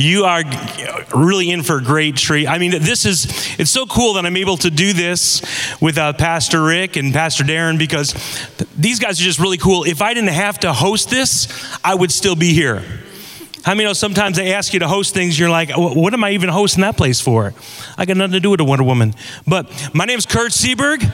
You are really in for a great treat. I mean, this is, it's so cool that I'm able to do this with uh, Pastor Rick and Pastor Darren because these guys are just really cool. If I didn't have to host this, I would still be here. How many know sometimes they ask you to host things, you're like, what am I even hosting that place for? I got nothing to do with a Wonder Woman. But my name is Kurt Seberg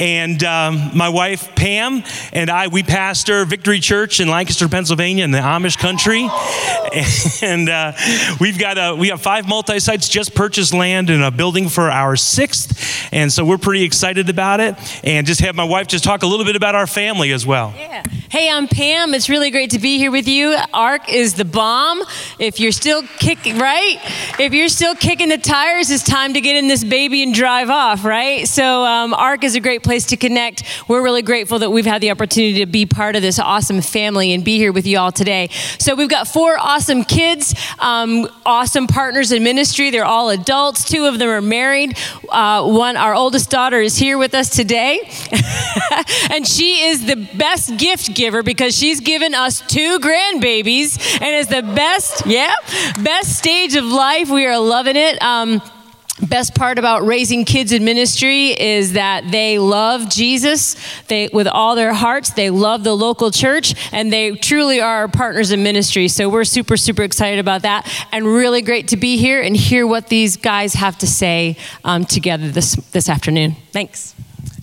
and um, my wife Pam and I, we pastor Victory Church in Lancaster, Pennsylvania, in the Amish country. And uh, we've got a, we have five multi sites, just purchased land and a building for our sixth, and so we're pretty excited about it. And just have my wife just talk a little bit about our family as well. Yeah. Hey, I'm Pam. It's really great to be here with you. ARC is the bomb. If you're still kicking, right? If you're still kicking the tires, it's time to get in this baby and drive off, right? So um, ARC is a great place to connect. We're really grateful that we've had the opportunity to be part of this awesome family and be here with you all today. So we've got four awesome kids, um, awesome partners in ministry. They're all adults. Two of them are married. Uh, one, our oldest daughter, is here with us today, and she is the best gift giver because she's given us two grandbabies, and is the best, yeah, best stage of life. We are loving it. Um, best part about raising kids in ministry is that they love Jesus. They with all their hearts they love the local church and they truly are partners in ministry. So we're super super excited about that and really great to be here and hear what these guys have to say um, together this this afternoon. Thanks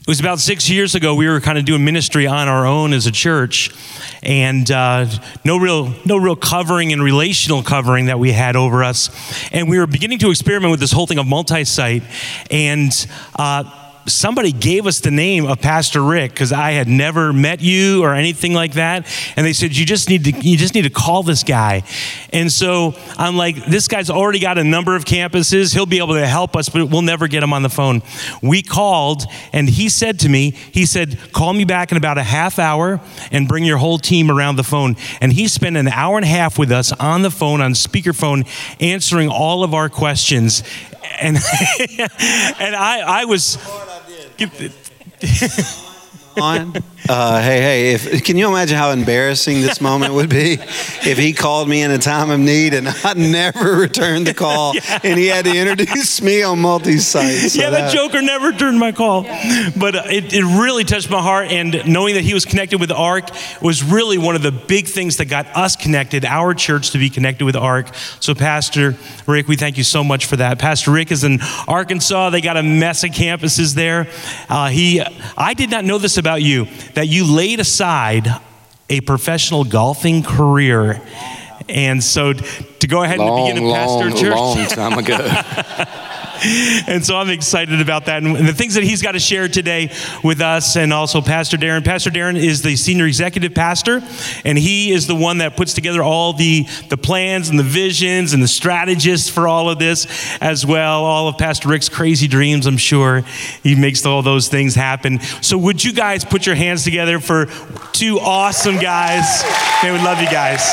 it was about six years ago we were kind of doing ministry on our own as a church and uh, no real no real covering and relational covering that we had over us. And we were beginning to experiment with this whole thing of multi-site and uh, somebody gave us the name of Pastor Rick because I had never met you or anything like that. And they said, you just need to, you just need to call this guy. And so I'm like, this guy's already got a number of campuses. He'll be able to help us, but we'll never get him on the phone. We called and he said to me, he said, call me back in about a half hour and bring your whole team around the phone. And he spent an hour and a half with us on the phone, on speakerphone, answering all of our questions. And, and I, I was on. Uh, hey, hey, if, can you imagine how embarrassing this moment would be if he called me in a time of need and I never returned the call yeah. and he had to introduce me on multi sites? So yeah, that, Joker never returned my call. Yeah. But uh, it, it really touched my heart. And knowing that he was connected with ARC was really one of the big things that got us connected, our church to be connected with ARC. So, Pastor Rick, we thank you so much for that. Pastor Rick is in Arkansas. They got a mess of campuses there. Uh, he, I did not know this about you that you laid aside a professional golfing career. And so to go ahead long, and begin a pastor long, church. Long time ago. and so I'm excited about that. And the things that he's got to share today with us and also Pastor Darren. Pastor Darren is the senior executive pastor, and he is the one that puts together all the, the plans and the visions and the strategists for all of this as well. All of Pastor Rick's crazy dreams, I'm sure. He makes all those things happen. So would you guys put your hands together for two awesome guys? They would love you guys.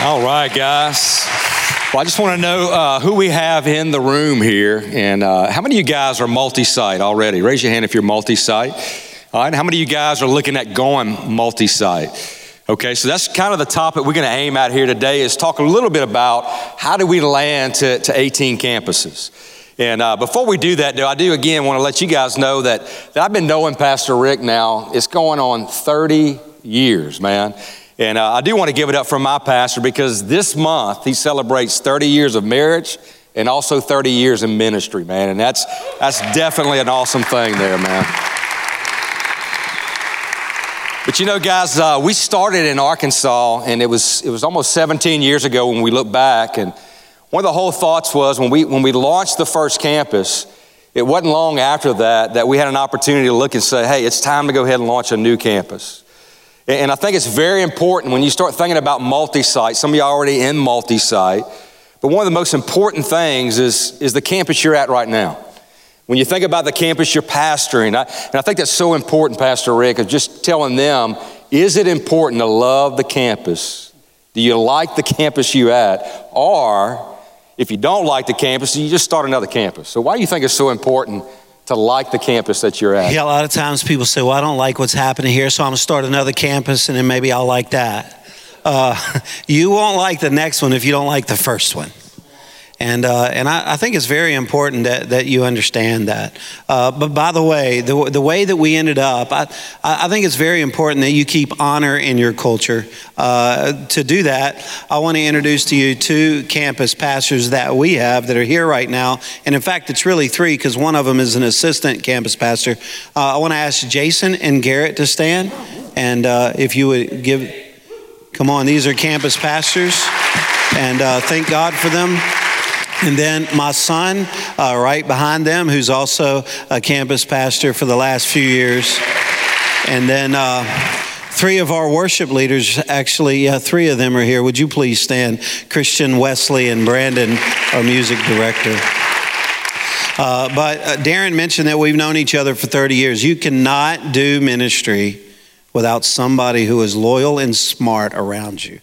all right, guys. Well, I just want to know uh, who we have in the room here, and uh, how many of you guys are multi-site already? Raise your hand if you're multi-site. All right, how many of you guys are looking at going multi-site? Okay, so that's kind of the topic we're going to aim at here today is talk a little bit about how do we land to, to 18 campuses. And uh, before we do that, though, I do again want to let you guys know that, that I've been knowing Pastor Rick now. It's going on 30 years, man. And uh, I do want to give it up for my pastor because this month he celebrates 30 years of marriage and also 30 years in ministry, man. And that's, that's definitely an awesome thing there, man. But you know, guys, uh, we started in Arkansas, and it was, it was almost 17 years ago when we look back. And one of the whole thoughts was when we, when we launched the first campus, it wasn't long after that that we had an opportunity to look and say, hey, it's time to go ahead and launch a new campus. And I think it's very important when you start thinking about multi site. Some of you are already in multi site. But one of the most important things is, is the campus you're at right now. When you think about the campus you're pastoring, I, and I think that's so important, Pastor Rick, of just telling them is it important to love the campus? Do you like the campus you're at? Or if you don't like the campus, you just start another campus. So, why do you think it's so important to like the campus that you're at? Yeah, a lot of times people say, well, I don't like what's happening here, so I'm to start another campus and then maybe I'll like that. uh, you won't like the next one if you don't like the first one. And, uh, and I, I, think it's very important that, that you understand that. Uh, but by the way, the, the way that we ended up, I, I think it's very important that you keep honor in your culture. Uh, to do that, I want to introduce to you two campus pastors that we have that are here right now. And in fact, it's really three because one of them is an assistant campus pastor. Uh, I want to ask Jason and Garrett to stand. And uh, if you would give, come on, these are campus pastors. And uh, thank God for them. And then my son, uh, right behind them, who's also a campus pastor for the last few years. And then uh, three of our worship leaders, actually, uh, three of them are here. Would you please stand? Christian, Wesley, and Brandon, our music director. Uh, but uh, Darren mentioned that we've known each other for 30 years. You cannot do ministry without somebody who is loyal and smart around you.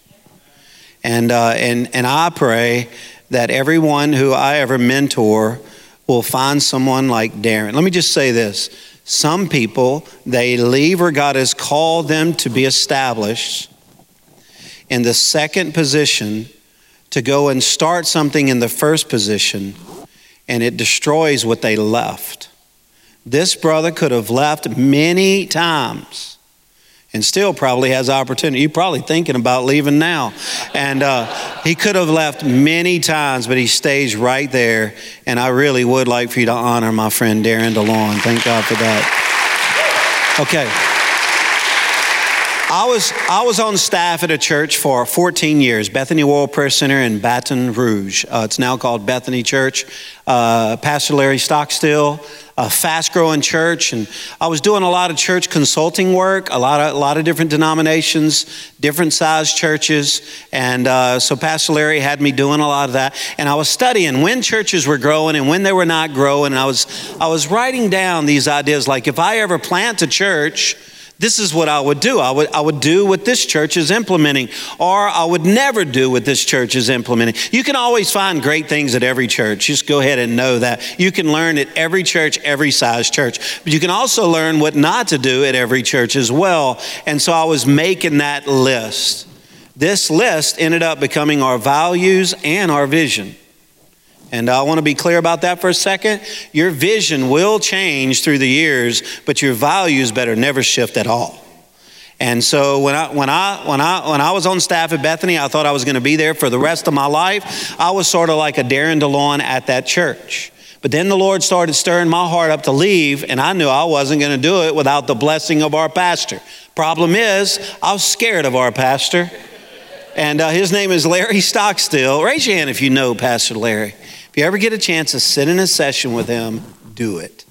And, uh, and, and I pray that everyone who I ever mentor will find someone like Darren. Let me just say this. Some people, they leave where God has called them to be established in the second position to go and start something in the first position, and it destroys what they left. This brother could have left many times and still probably has opportunity. You're probably thinking about leaving now. And uh, he could have left many times, but he stays right there. And I really would like for you to honor my friend Darren DeLon. Thank God for that. Okay. I was, I was on staff at a church for 14 years, Bethany World Prayer Center in Baton Rouge. Uh, it's now called Bethany Church. Uh, Pastor Larry Stockstill, a fast growing church. And I was doing a lot of church consulting work, a lot of, a lot of different denominations, different sized churches. And uh, so Pastor Larry had me doing a lot of that. And I was studying when churches were growing and when they were not growing. And I was, I was writing down these ideas like if I ever plant a church, this is what I would do. I would, I would do what this church is implementing, or I would never do what this church is implementing. You can always find great things at every church. Just go ahead and know that. You can learn at every church, every size church. But you can also learn what not to do at every church as well. And so I was making that list. This list ended up becoming our values and our vision. And I want to be clear about that for a second. Your vision will change through the years, but your values better never shift at all. And so when I, when, I, when, I, when I was on staff at Bethany, I thought I was going to be there for the rest of my life. I was sort of like a Darren DeLon at that church. But then the Lord started stirring my heart up to leave, and I knew I wasn't going to do it without the blessing of our pastor. Problem is, I was scared of our pastor. And uh, his name is Larry Stockstill. Raise your hand if you know Pastor Larry. If you ever get a chance to sit in a session with him, do it.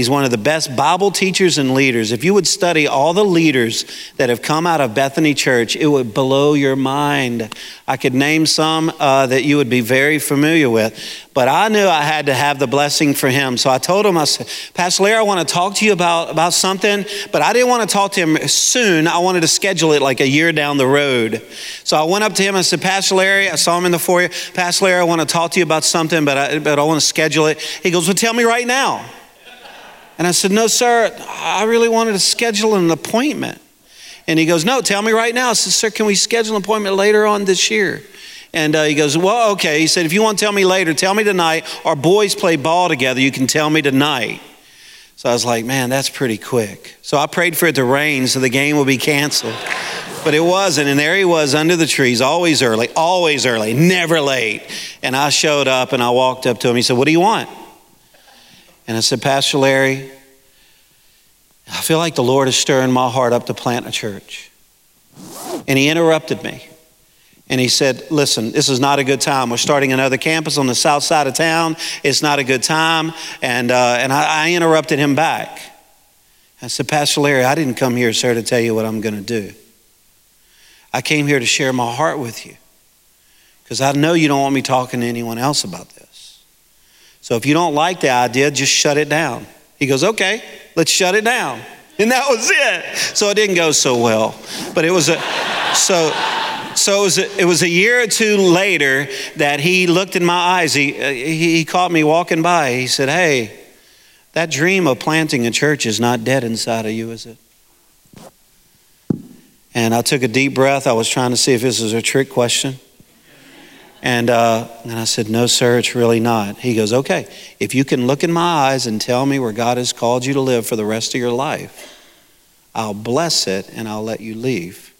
He's one of the best Bible teachers and leaders. If you would study all the leaders that have come out of Bethany Church, it would blow your mind. I could name some uh, that you would be very familiar with, but I knew I had to have the blessing for him. So I told him, I said, Pastor Larry, I want to talk to you about, about something, but I didn't want to talk to him soon. I wanted to schedule it like a year down the road. So I went up to him and said, Pastor Larry, I saw him in the foyer. Pastor Larry, I want to talk to you about something, but I, but I want to schedule it. He goes, Well, tell me right now. And I said, No, sir, I really wanted to schedule an appointment. And he goes, No, tell me right now. I said, Sir, can we schedule an appointment later on this year? And uh, he goes, Well, okay. He said, If you want to tell me later, tell me tonight. Our boys play ball together. You can tell me tonight. So I was like, Man, that's pretty quick. So I prayed for it to rain so the game would be canceled. But it wasn't. And there he was under the trees, always early, always early, never late. And I showed up and I walked up to him. He said, What do you want? And I said, Pastor Larry, I feel like the Lord is stirring my heart up to plant a church. And he interrupted me. And he said, Listen, this is not a good time. We're starting another campus on the south side of town. It's not a good time. And, uh, and I, I interrupted him back. I said, Pastor Larry, I didn't come here, sir, to tell you what I'm going to do. I came here to share my heart with you because I know you don't want me talking to anyone else about this. So if you don't like the idea, just shut it down. He goes, okay, let's shut it down. And that was it. So it didn't go so well. But it was a, so, so it was, a, it was a year or two later that he looked in my eyes. He, uh, he caught me walking by. He said, hey, that dream of planting a church is not dead inside of you, is it? And I took a deep breath. I was trying to see if this was a trick question. And, uh, and I said, No, sir, it's really not. He goes, Okay, if you can look in my eyes and tell me where God has called you to live for the rest of your life, I'll bless it and I'll let you leave.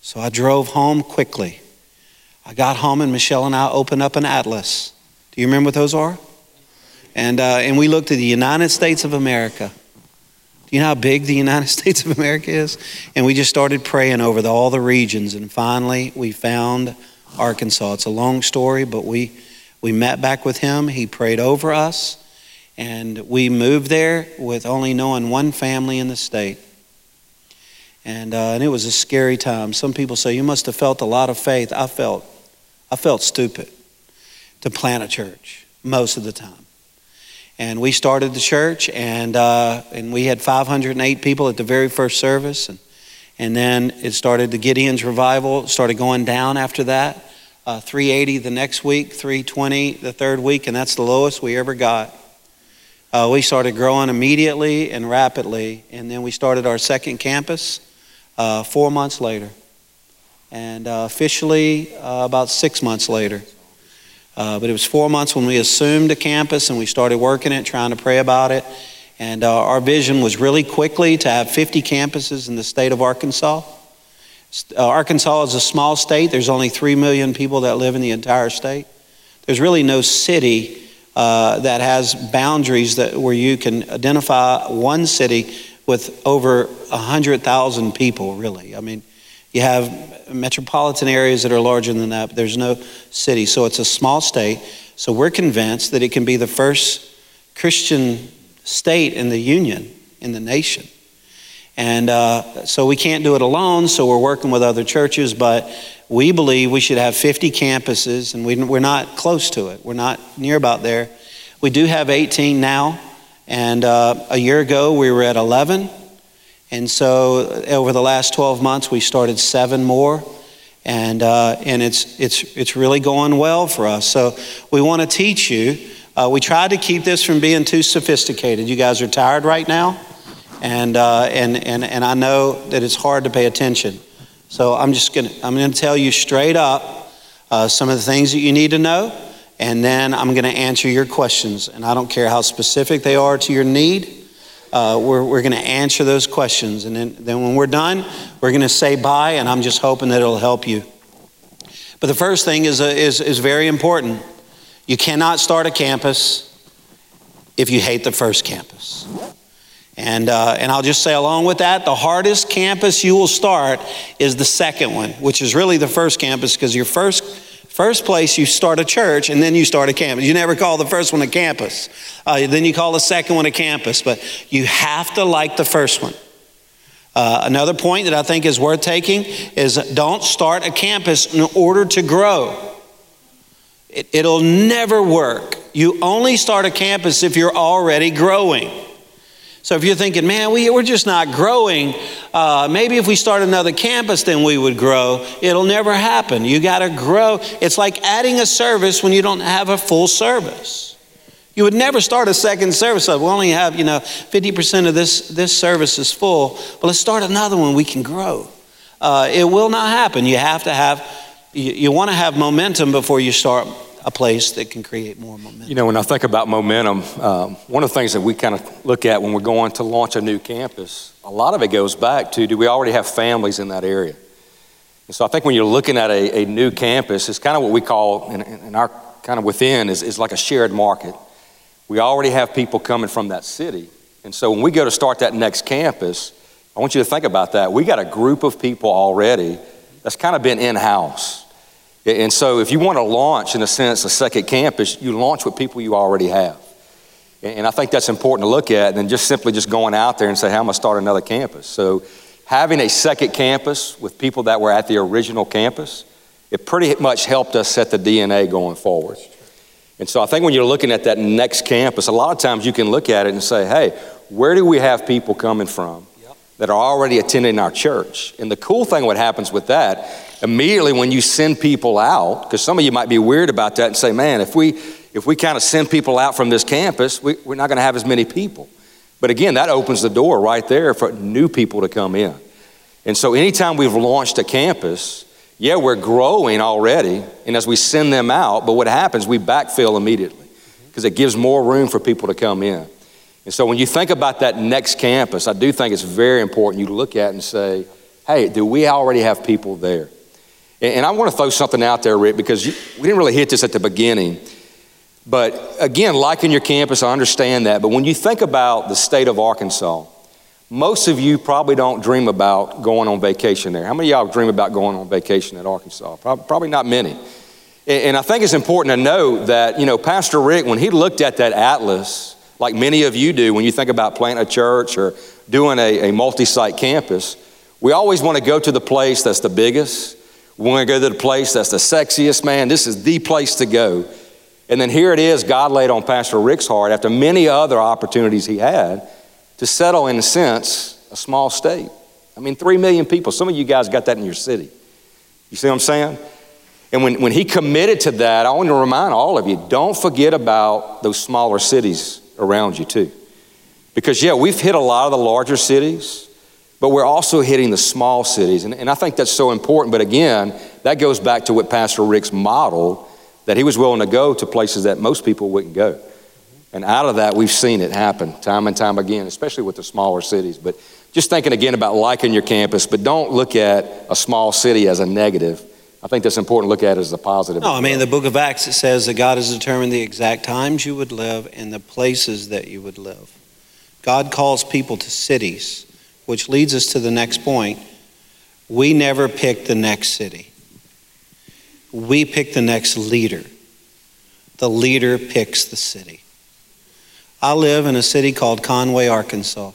So I drove home quickly. I got home and Michelle and I opened up an atlas. Do you remember what those are? And, uh, and we looked at the United States of America. Do you know how big the United States of America is? And we just started praying over the, all the regions. And finally, we found Arkansas. It's a long story, but we, we met back with him. He prayed over us. And we moved there with only knowing one family in the state. And, uh, and it was a scary time. Some people say, You must have felt a lot of faith. I felt, I felt stupid to plant a church most of the time. And we started the church, and, uh, and we had 508 people at the very first service. And, and then it started the Gideon's revival, started going down after that. Uh, 380 the next week, 320 the third week, and that's the lowest we ever got. Uh, we started growing immediately and rapidly, and then we started our second campus uh, four months later, and uh, officially uh, about six months later. Uh, but it was four months when we assumed a campus and we started working it, trying to pray about it. And uh, our vision was really quickly to have 50 campuses in the state of Arkansas. Arkansas is a small state. There's only 3 million people that live in the entire state. There's really no city uh, that has boundaries that where you can identify one city with over 100,000 people, really. I mean, you have metropolitan areas that are larger than that, but there's no city. So it's a small state. So we're convinced that it can be the first Christian state in the union, in the nation. And uh, so we can't do it alone, so we're working with other churches, but we believe we should have 50 campuses, and we, we're not close to it. We're not near about there. We do have 18 now, and uh, a year ago we were at 11. And so over the last 12 months, we started seven more. And, uh, and it's, it's, it's really going well for us. So we want to teach you. Uh, we tried to keep this from being too sophisticated. You guys are tired right now, and, uh, and, and, and I know that it's hard to pay attention. So I'm just going to I'm to tell you straight up uh, some of the things that you need to know, and then I'm going to answer your questions. And I don't care how specific they are to your need. Uh, we're we're going to answer those questions, and then, then when we're done, we're going to say bye. And I'm just hoping that it'll help you. But the first thing is, uh, is, is very important. You cannot start a campus if you hate the first campus. And, uh, and I'll just say, along with that, the hardest campus you will start is the second one, which is really the first campus, because your first, first place you start a church and then you start a campus. You never call the first one a campus, uh, then you call the second one a campus, but you have to like the first one. Uh, another point that I think is worth taking is don't start a campus in order to grow. It, it'll never work. You only start a campus if you're already growing. So if you're thinking, man, we, we're just not growing, uh, maybe if we start another campus, then we would grow. It'll never happen. You got to grow. It's like adding a service when you don't have a full service. You would never start a second service. We only have, you know, 50% of this, this service is full. But let's start another one. We can grow. Uh, it will not happen. You have to have, you, you want to have momentum before you start a place that can create more momentum. You know, when I think about momentum, um, one of the things that we kind of look at when we're going to launch a new campus, a lot of it goes back to do we already have families in that area? And so I think when you're looking at a, a new campus, it's kind of what we call, in, in our kind of within, is, is like a shared market. We already have people coming from that city. And so when we go to start that next campus, I want you to think about that. We got a group of people already that's kind of been in house. And so, if you want to launch, in a sense, a second campus, you launch with people you already have. And I think that's important to look at than just simply just going out there and say, How am I start another campus? So, having a second campus with people that were at the original campus, it pretty much helped us set the DNA going forward. And so, I think when you're looking at that next campus, a lot of times you can look at it and say, Hey, where do we have people coming from? That are already attending our church. And the cool thing, what happens with that, immediately when you send people out, because some of you might be weird about that and say, man, if we if we kind of send people out from this campus, we, we're not going to have as many people. But again, that opens the door right there for new people to come in. And so anytime we've launched a campus, yeah, we're growing already, and as we send them out, but what happens, we backfill immediately because it gives more room for people to come in. And so when you think about that next campus, I do think it's very important you look at and say, hey, do we already have people there? And I want to throw something out there, Rick, because we didn't really hit this at the beginning. But again, liking your campus, I understand that. But when you think about the state of Arkansas, most of you probably don't dream about going on vacation there. How many y'all dream about going on vacation at Arkansas? Probably not many. And I think it's important to note that, you know, Pastor Rick, when he looked at that atlas, like many of you do when you think about planting a church or doing a, a multi site campus, we always want to go to the place that's the biggest. We want to go to the place that's the sexiest, man. This is the place to go. And then here it is, God laid on Pastor Rick's heart after many other opportunities he had to settle, in a sense, a small state. I mean, three million people. Some of you guys got that in your city. You see what I'm saying? And when, when he committed to that, I want to remind all of you don't forget about those smaller cities around you, too. Because, yeah, we've hit a lot of the larger cities, but we're also hitting the small cities. And, and I think that's so important. But again, that goes back to what Pastor Rick's modeled that he was willing to go to places that most people wouldn't go. And out of that, we've seen it happen time and time again, especially with the smaller cities. But just thinking again about liking your campus, but don't look at a small city as a negative. I think that's important to look at as a positive. No, I mean, the book of Acts, it says that God has determined the exact times you would live and the places that you would live. God calls people to cities which leads us to the next point. We never pick the next city, we pick the next leader. The leader picks the city. I live in a city called Conway, Arkansas.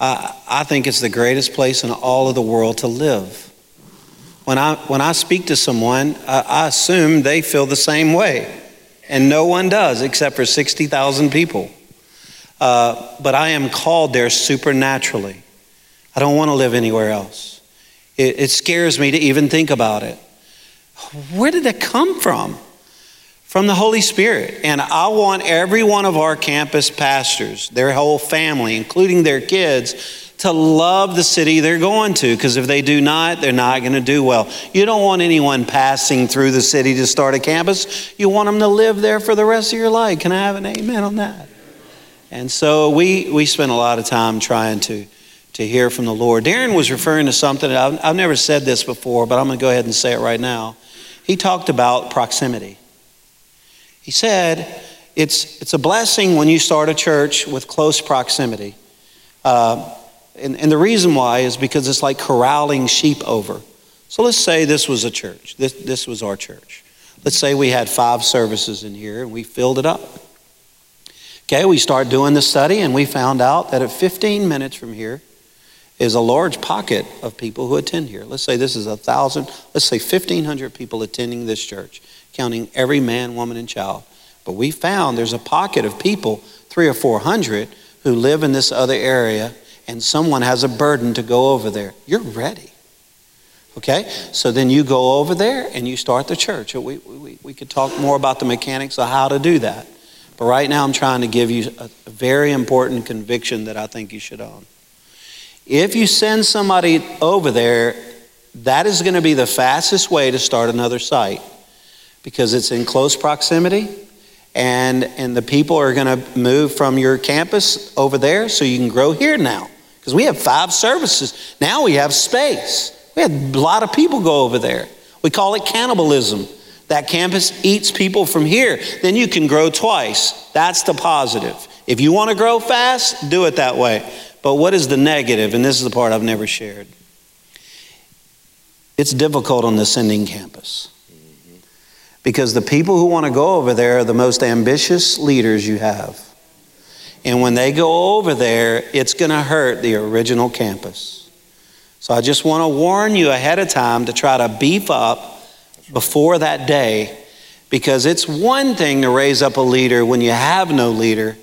I, I think it's the greatest place in all of the world to live. When I, when I speak to someone, I, I assume they feel the same way. And no one does except for 60,000 people. Uh, but I am called there supernaturally. I don't want to live anywhere else. It, it scares me to even think about it. Where did that come from? From the Holy Spirit. And I want every one of our campus pastors, their whole family, including their kids, to love the city they're going to because if they do not, they're not going to do well. You don't want anyone passing through the city to start a campus. You want them to live there for the rest of your life. Can I have an amen on that? And so we, we spent a lot of time trying to, to hear from the Lord. Darren was referring to something, I've, I've never said this before, but I'm going to go ahead and say it right now. He talked about proximity. He said, it's, it's a blessing when you start a church with close proximity. Uh, and, and the reason why is because it's like corralling sheep over. So let's say this was a church. This, this was our church. Let's say we had five services in here and we filled it up. Okay, we started doing the study and we found out that at 15 minutes from here is a large pocket of people who attend here. Let's say this is a thousand, let's say 1,500 people attending this church, counting every man, woman, and child. But we found there's a pocket of people, three or 400, who live in this other area and someone has a burden to go over there. You're ready. Okay? So then you go over there and you start the church. We, we, we could talk more about the mechanics of how to do that. But right now, I'm trying to give you a very important conviction that I think you should own. If you send somebody over there, that is going to be the fastest way to start another site because it's in close proximity and, and the people are going to move from your campus over there so you can grow here now because we have five services. Now we have space. We had a lot of people go over there. We call it cannibalism. That campus eats people from here. Then you can grow twice. That's the positive. If you want to grow fast, do it that way. But what is the negative? And this is the part I've never shared. It's difficult on the sending campus. Because the people who want to go over there are the most ambitious leaders you have. And when they go over there, it's going to hurt the original campus. So I just want to warn you ahead of time to try to beef up before that day because it's one thing to raise up a leader when you have no leader.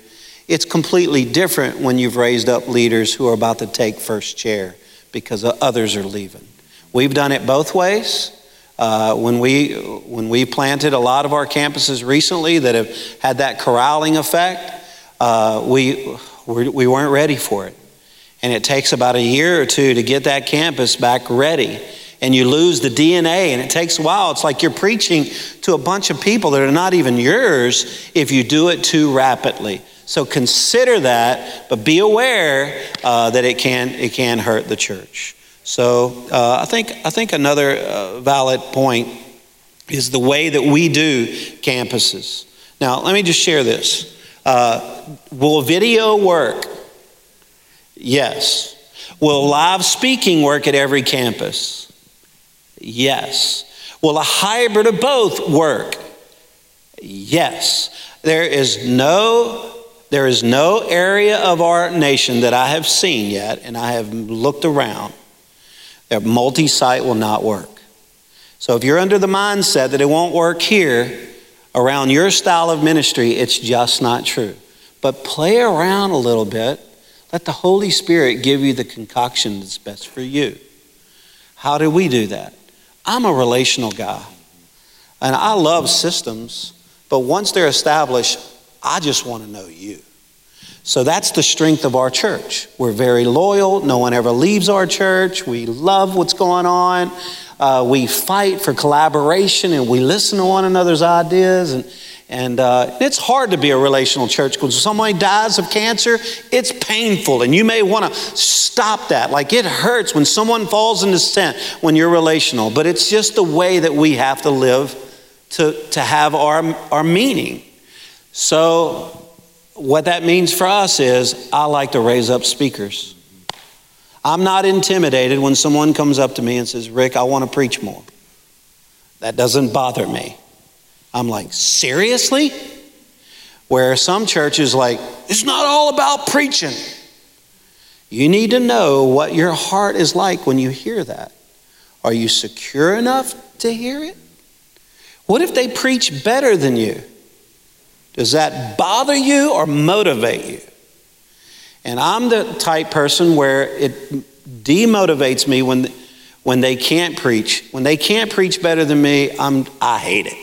It's completely different when you've raised up leaders who are about to take first chair because others are leaving. We've done it both ways. Uh, when, we, when we planted a lot of our campuses recently that have had that corralling effect, uh, we, we weren't ready for it. and it takes about a year or two to get that campus back ready. And you lose the DNA, and it takes a while. It's like you're preaching to a bunch of people that are not even yours if you do it too rapidly. So consider that, but be aware uh, that it can, it can hurt the church. So uh, I, think, I think another uh, valid point is the way that we do campuses. Now, let me just share this. Uh, will video work? Yes. Will live speaking work at every campus? Yes. Will a hybrid of both work? Yes. There is no there is no area of our nation that I have seen yet, and I have looked around, that multi site will not work. So if you're under the mindset that it won't work here around your style of ministry, it's just not true. But play around a little bit. Let the Holy Spirit give you the concoction that's best for you. How do we do that? I'm a relational guy. And I love systems, but once they're established, I just want to know you. So that's the strength of our church. We're very loyal. No one ever leaves our church. We love what's going on. Uh, we fight for collaboration and we listen to one another's ideas. And, and uh, it's hard to be a relational church because somebody dies of cancer, it's painful. And you may want to stop that. Like it hurts when someone falls into sin when you're relational. But it's just the way that we have to live to, to have our, our meaning. So, what that means for us is I like to raise up speakers. I'm not intimidated when someone comes up to me and says, Rick, I want to preach more. That doesn't bother me. I'm like, seriously? Where some churches like, it's not all about preaching. You need to know what your heart is like when you hear that. Are you secure enough to hear it? What if they preach better than you? Does that bother you or motivate you? And I'm the type person where it demotivates me when, when they can't preach. When they can't preach better than me, I'm, I hate it.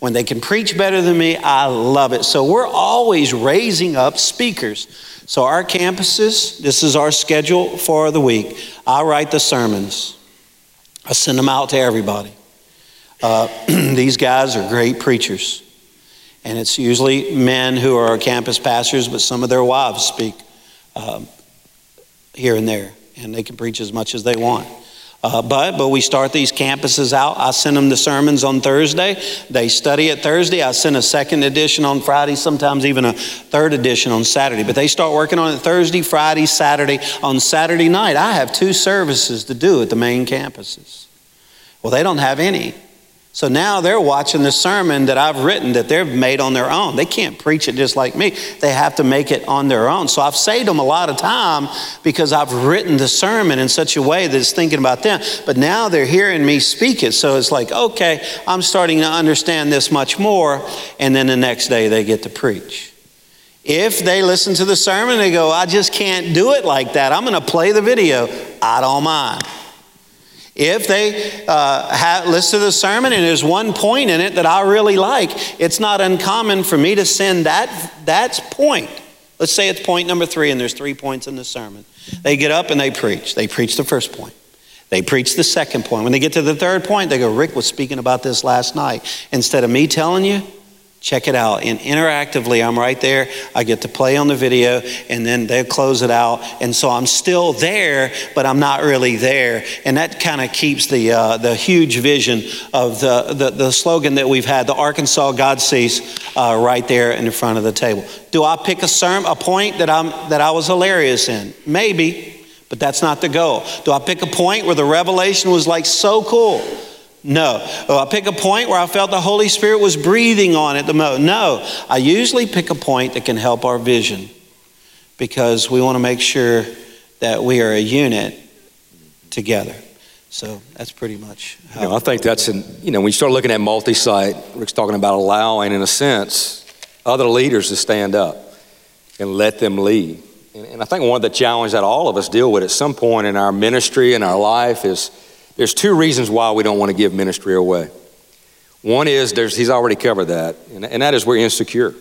When they can preach better than me, I love it. So we're always raising up speakers. So our campuses, this is our schedule for the week. I write the sermons. I send them out to everybody. Uh, these guys are great preachers. And it's usually men who are campus pastors, but some of their wives speak um, here and there, and they can preach as much as they want. Uh, but but we start these campuses out. I send them the sermons on Thursday. They study it Thursday. I send a second edition on Friday, sometimes even a third edition on Saturday. But they start working on it Thursday, Friday, Saturday. On Saturday night, I have two services to do at the main campuses. Well, they don't have any. So now they're watching the sermon that I've written that they've made on their own. They can't preach it just like me. They have to make it on their own. So I've saved them a lot of time because I've written the sermon in such a way that it's thinking about them. But now they're hearing me speak it. So it's like, okay, I'm starting to understand this much more. And then the next day they get to preach. If they listen to the sermon, they go, I just can't do it like that. I'm going to play the video. I don't mind. If they uh, have, listen to the sermon and there's one point in it that I really like, it's not uncommon for me to send that, that point. Let's say it's point number three and there's three points in the sermon. They get up and they preach. They preach the first point. They preach the second point. When they get to the third point, they go, Rick was speaking about this last night. Instead of me telling you, Check it out. And interactively, I'm right there. I get to play on the video, and then they close it out. And so I'm still there, but I'm not really there. And that kind of keeps the, uh, the huge vision of the, the, the, slogan that we've had, the Arkansas God sees, uh, right there in the front of the table. Do I pick a, sermon, a point that, I'm, that I was hilarious in? Maybe, but that's not the goal. Do I pick a point where the revelation was like so cool? No. Oh, I pick a point where I felt the Holy Spirit was breathing on it the most. No. I usually pick a point that can help our vision because we want to make sure that we are a unit together. So that's pretty much how. You know, I think that's, in, you know, when you start looking at multi site, Rick's talking about allowing, in a sense, other leaders to stand up and let them lead. And, and I think one of the challenges that all of us deal with at some point in our ministry and our life is there's two reasons why we don't want to give ministry away. One is there's, he's already covered that, and, and that is we're insecure.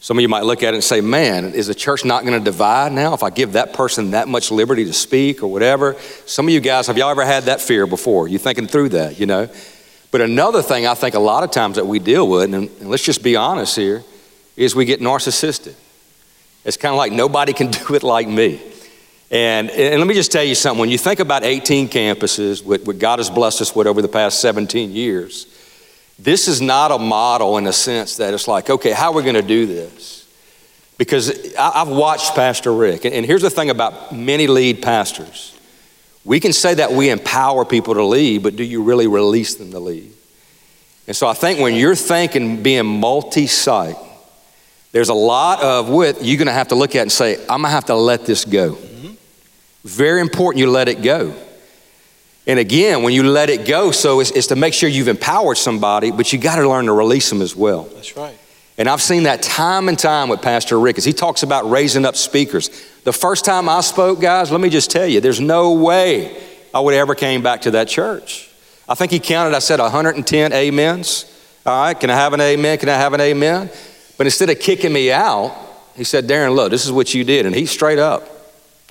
Some of you might look at it and say, man, is the church not going to divide now if I give that person that much liberty to speak or whatever? Some of you guys, have y'all ever had that fear before? You thinking through that, you know? But another thing I think a lot of times that we deal with, and, and let's just be honest here, is we get narcissistic. It's kind of like nobody can do it like me. And, and let me just tell you something. When you think about 18 campuses, what, what God has blessed us with over the past 17 years, this is not a model in a sense that it's like, okay, how are we going to do this? Because I, have watched Pastor Rick, and, and here's the thing about many lead pastors. We can say that we empower people to lead, but do you really release them to lead? And so I think when you're thinking being multi site, there's a lot of width you're going to have to look at and say, I'm going to have to let this go. Very important you let it go. And again, when you let it go, so it's, it's to make sure you've empowered somebody, but you got to learn to release them as well. That's right. And I've seen that time and time with Pastor Rick as he talks about raising up speakers. The first time I spoke, guys, let me just tell you, there's no way I would ever came back to that church. I think he counted, I said 110 amens. All right, can I have an amen? Can I have an amen? But instead of kicking me out, he said, Darren, look, this is what you did. And he straight up.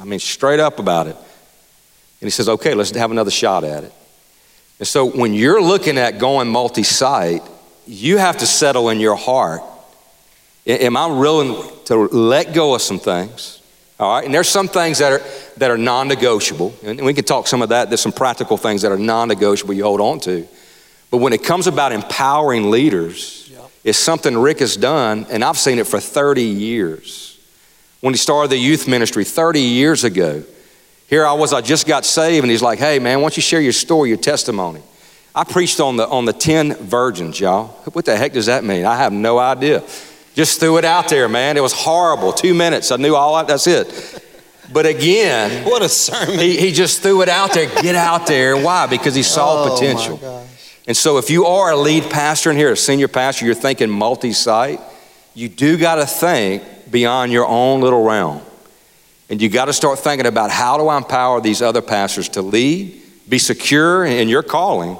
I mean, straight up about it. And he says, okay, let's have another shot at it. And so when you're looking at going multi site, you have to settle in your heart am I willing to let go of some things? All right, and there's some things that are that are non-negotiable, and we can talk some of that. There's some practical things that are non-negotiable you hold on to. But when it comes about empowering leaders, it's something Rick has done, and I've seen it for 30 years. When he started the youth ministry 30 years ago, here I was, I just got saved, and he's like, hey, man, why don't you share your story, your testimony? I preached on the, on the 10 virgins, y'all. What the heck does that mean? I have no idea. Just threw it out there, man. It was horrible. Two minutes. I knew all that. That's it. But again, what a sermon. He, he just threw it out there. Get out there. Why? Because he saw oh, potential. And so, if you are a lead pastor in here, a senior pastor, you're thinking multi site, you do got to think beyond your own little realm. And you got to start thinking about how do I empower these other pastors to lead, be secure in your calling,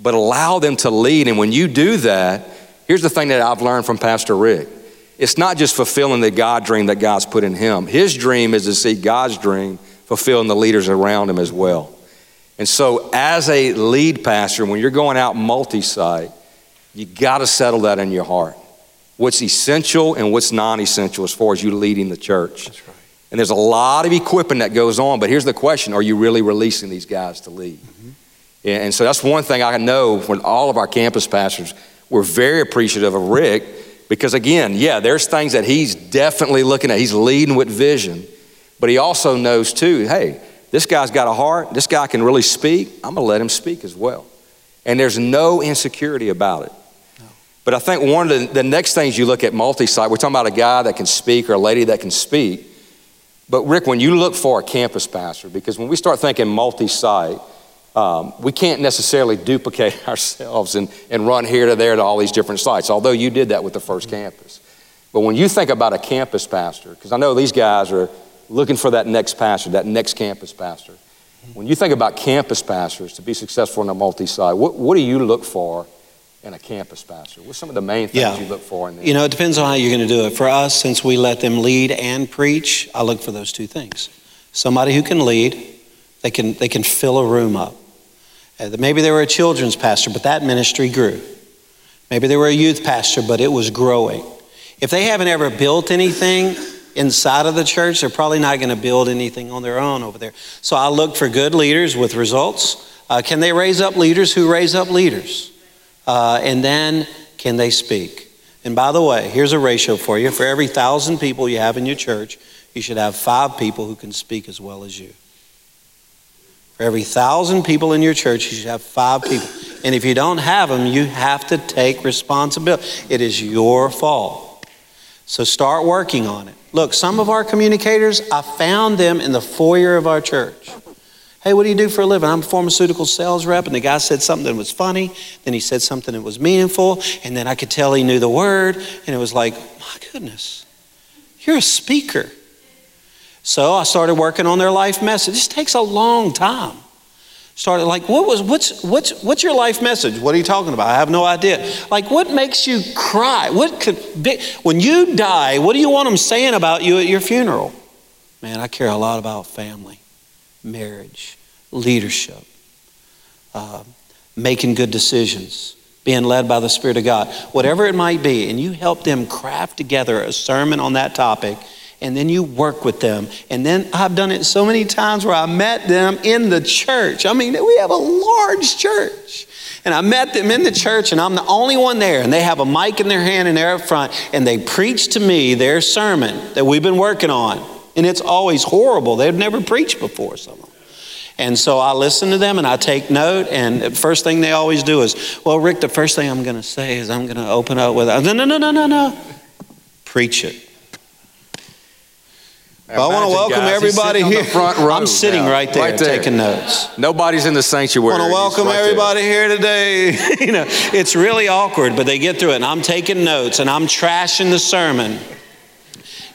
but allow them to lead. And when you do that, here's the thing that I've learned from Pastor Rick it's not just fulfilling the God dream that God's put in him. His dream is to see God's dream fulfilling the leaders around him as well. And so, as a lead pastor, when you're going out multi site, you got to settle that in your heart. What's essential and what's non essential as far as you leading the church. That's Right. And there's a lot of equipping that goes on, but here's the question are you really releasing these guys to lead? Mm-hmm. And so, that's one thing I know when all of our campus pastors, we're very appreciative of Rick because, again, yeah, there's things that he's definitely looking at. He's leading with vision, but he also knows, too, hey, this guy's got a heart. This guy can really speak. I'm going to let him speak as well. And there's no insecurity about it. But I think one of the, the next things you look at multi site, we're talking about a guy that can speak or a lady that can speak. But Rick, when you look for a campus pastor, because when we start thinking multi site, um, we can't necessarily duplicate ourselves and, and run here to there to all these different sites, although you did that with the first campus. But when you think about a campus pastor, because I know these guys are looking for that next pastor, that next campus pastor. When you think about campus pastors to be successful in a multi site, what, what do you look for in a campus pastor? What's some of the main things yeah. you look for in You know, it depends on how you're going to do it. For us, since we let them lead and preach, I look for those two things. Somebody who can lead, they can, they can fill a room up. Uh, maybe they were a children's pastor, but that ministry grew. Maybe they were a youth pastor, but it was growing. If they haven't ever built anything inside of the church, they're probably not going to build anything on their own over there. So I look for good leaders with results. Uh, can they raise up leaders who raise up leaders? Uh, and then can they speak? And by the way, here's a ratio for you. For every thousand people you have in your church, you should have five people who can speak as well as you. For every thousand people in your church, you should have five people. And if you don't have them, you have to take responsibility. It is your fault. So start working on it. Look, some of our communicators, I found them in the foyer of our church. Hey, what do you do for a living? I'm a pharmaceutical sales rep. And the guy said something that was funny. Then he said something that was meaningful. And then I could tell he knew the word. And it was like, my goodness, you're a speaker. So I started working on their life message. This takes a long time. Started like, what was what's what's what's your life message? What are you talking about? I have no idea. Like, what makes you cry? What could be, when you die? What do you want them saying about you at your funeral? Man, I care a lot about family, marriage, leadership, uh, making good decisions, being led by the Spirit of God, whatever it might be, and you help them craft together a sermon on that topic and then you work with them. And then I've done it so many times where I met them in the church. I mean, we have a large church. And I met them in the church, and I'm the only one there. And they have a mic in their hand, and they're up front, and they preach to me their sermon that we've been working on. And it's always horrible. They've never preached before, some of them. And so I listen to them and I take note. And the first thing they always do is, Well, Rick, the first thing I'm going to say is I'm going to open up with, no, no, no, no, no, no. Preach it. I want to welcome guys, everybody here. front row I'm sitting now, right, there right there. taking notes. Nobody's in the sanctuary. I want to welcome right there. everybody here today. you know, it's really awkward, but they get through it. And I'm taking notes and I'm trashing the sermon.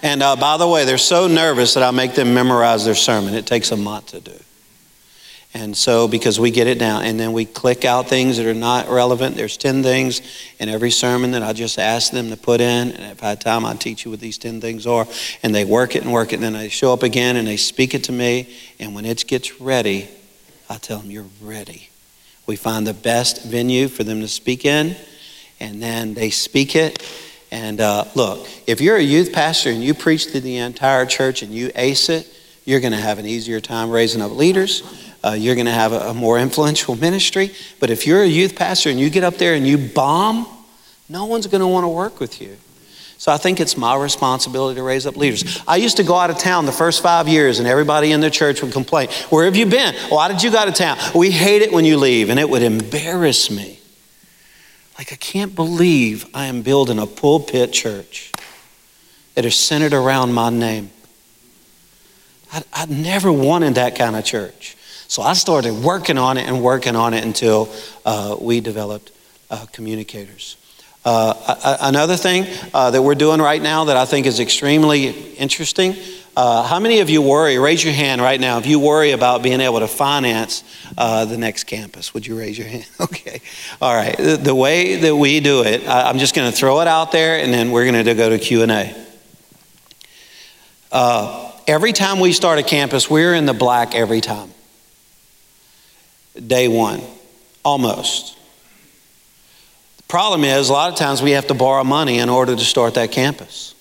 And uh, by the way, they're so nervous that I make them memorize their sermon. It takes a month to do. And so, because we get it down, and then we click out things that are not relevant. There's 10 things in every sermon that I just ask them to put in. And if I had time, I'd teach you what these 10 things are. And they work it and work it. And then they show up again and they speak it to me. And when it gets ready, I tell them, You're ready. We find the best venue for them to speak in. And then they speak it. And uh, look, if you're a youth pastor and you preach to the entire church and you ace it, you're going to have an easier time raising up leaders. Uh, you're going to have a, a more influential ministry. But if you're a youth pastor and you get up there and you bomb, no one's going to want to work with you. So I think it's my responsibility to raise up leaders. I used to go out of town the first five years, and everybody in the church would complain, Where have you been? Why did you go out of town? We hate it when you leave, and it would embarrass me. Like, I can't believe I am building a pulpit church that is centered around my name. I, I never wanted that kind of church. So I started working on it and working on it until uh, we developed uh, communicators. Uh, another thing uh, that we're doing right now that I think is extremely interesting. Uh, how many of you worry? Raise your hand right now if you worry about being able to finance uh, the next campus. Would you raise your hand? Okay. All right. The, the way that we do it, I, I'm just going to throw it out there, and then we're going to go to Q and A. every time we start a campus, we're in the black every time day one, almost. The problem is, a lot of times we have to borrow money in order to start that campus.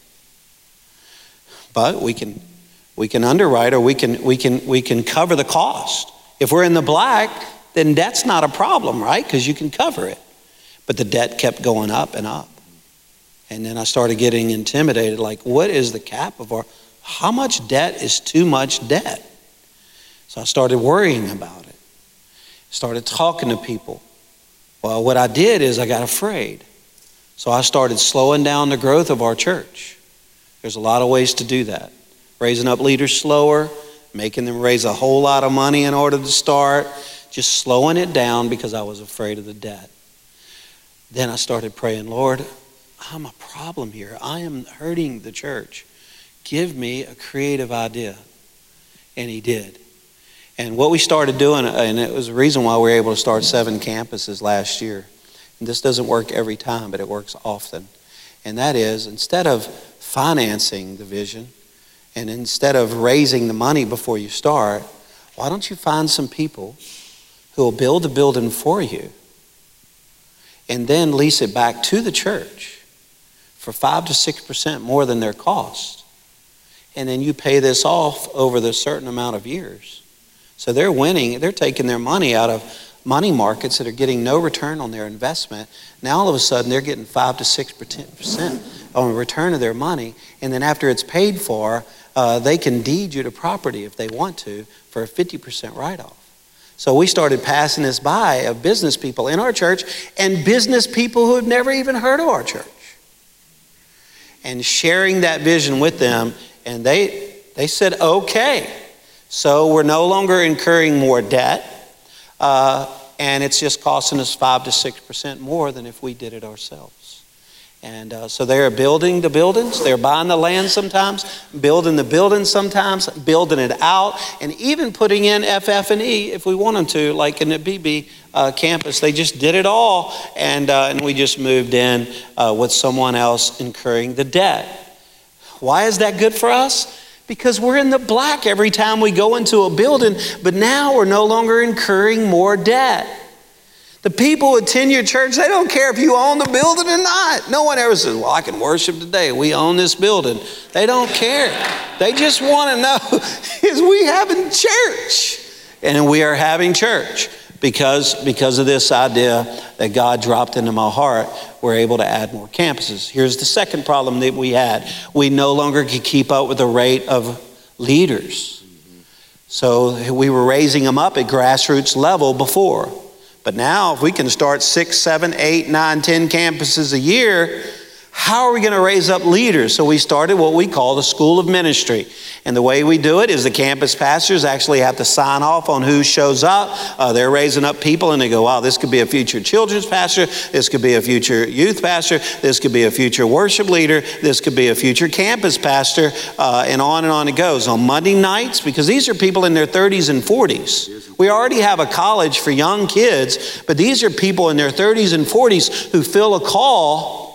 But we can, we can underwrite or we can, we, can, we can cover the cost. If we're in the black, then debt's not a problem, right? Because you can cover it. But the debt kept going up and up. And then I started getting intimidated like, what is the cap of our, how much debt is too much debt? So I started worrying about it started talking to people. Well, what I did is I got afraid. So I started slowing down the growth of our church. There's a lot of ways to do that. Raising up leaders slower, making them raise a whole lot of money in order to start, just slowing it down because I was afraid of the debt. Then I started praying, Lord, I'm a problem here. I am hurting the church. Give me a creative idea. And he did. And what we started doing, uh, and it was the reason why we were able to start seven campuses last year. And this doesn't work every time, but it works often. And that is instead of financing the vision and instead of raising the money before you start, why don't you find some people who will build the building for you and then lease it back to the church for 5 to 6% more than their cost? And then you pay this off over the certain amount of years. So they're winning, they're taking their money out of money markets that are getting no return on their investment. Now all of a sudden they're getting 5 to 6% on return of their money. And then after it's paid for, uh, they can deed you to property if they want to for a 50% write off. So we started passing this by of business people in our church and business people who had never even heard of our church. And sharing that vision with them, and they, they said, okay. So we're no longer incurring more debt, uh, and it's just costing us 5 to 6% more than if we did it ourselves. And uh, so they're building the buildings, they're buying the land sometimes, building the buildings sometimes, building it out, and even putting in FF and E if we want them to, like in the BB uh, campus. They just did it all, and, uh, and we just moved in uh, with someone else incurring the debt. Why is that good for us? Because we're in the black every time we go into a building, but now we're no longer incurring more debt. The people who attend your church, they don't care if you own the building or not. No one ever says, Well, I can worship today. We own this building. They don't care. They just want to know is we having church? And we are having church because, because of this idea that God dropped into my heart, we're able to add more campuses. Here's the second problem that we had we no longer could keep up with the rate of leaders. So we were raising them up at grassroots level before. But now, if we can start six, seven, eight, nine, ten campuses a year, how are we going to raise up leaders? So we started what we call the School of Ministry. And the way we do it is the campus pastors actually have to sign off on who shows up. Uh, they're raising up people and they go, wow, this could be a future children's pastor. This could be a future youth pastor. This could be a future worship leader. This could be a future campus pastor. Uh, and on and on it goes. On Monday nights, because these are people in their 30s and 40s. We already have a college for young kids, but these are people in their 30s and 40s who feel a call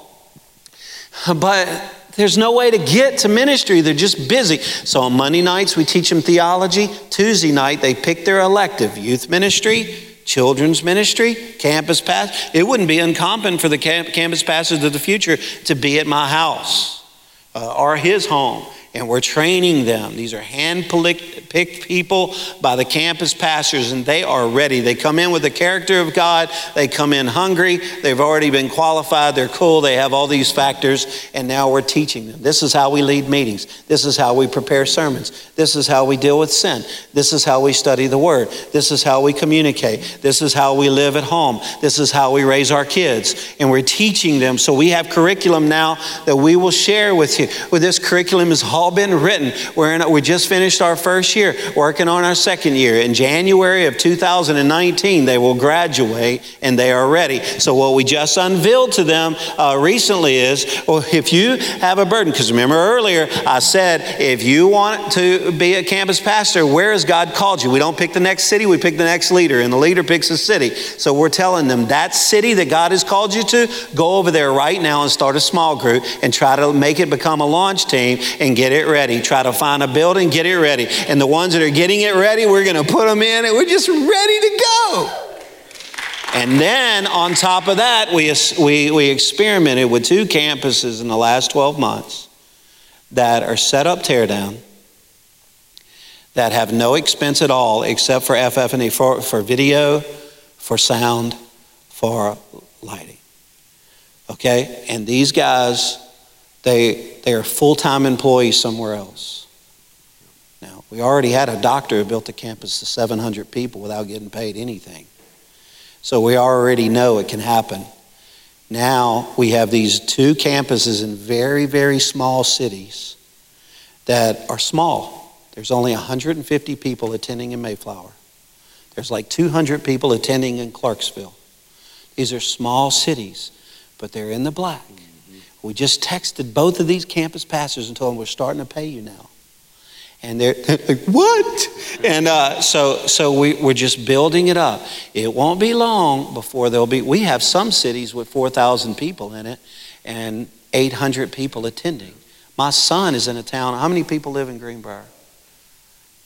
but there's no way to get to ministry. They're just busy. So on Monday nights, we teach them theology. Tuesday night, they pick their elective youth ministry, children's ministry, campus pass. It wouldn't be uncommon for the camp- campus pastors of the future to be at my house uh, or his home and we're training them. These are hand picked people by the campus pastors, and they are ready. They come in with the character of God, they come in hungry, they've already been qualified, they're cool, they have all these factors, and now we're teaching them. This is how we lead meetings, this is how we prepare sermons, this is how we deal with sin, this is how we study the Word, this is how we communicate, this is how we live at home, this is how we raise our kids, and we're teaching them. So we have curriculum now that we will share with you. With this curriculum is all all been written. We're in, we just finished our first year, working on our second year. In January of 2019, they will graduate and they are ready. So, what we just unveiled to them uh, recently is well, if you have a burden, because remember earlier I said, if you want to be a campus pastor, where has God called you? We don't pick the next city, we pick the next leader, and the leader picks a city. So, we're telling them that city that God has called you to, go over there right now and start a small group and try to make it become a launch team and get it ready. Try to find a building, get it ready. And the ones that are getting it ready, we're going to put them in and we're just ready to go. And then on top of that, we, we, we experimented with two campuses in the last 12 months that are set up teardown, that have no expense at all except for FF&E, for, for video, for sound, for lighting. Okay? And these guys they, they are full time employees somewhere else. Now, we already had a doctor who built a campus to 700 people without getting paid anything. So we already know it can happen. Now we have these two campuses in very, very small cities that are small. There's only 150 people attending in Mayflower. There's like 200 people attending in Clarksville. These are small cities, but they're in the black. We just texted both of these campus pastors and told them we're starting to pay you now. And they're, like, what? And uh, so, so we, we're just building it up. It won't be long before there'll be, we have some cities with 4,000 people in it and 800 people attending. My son is in a town, how many people live in Greenbrier?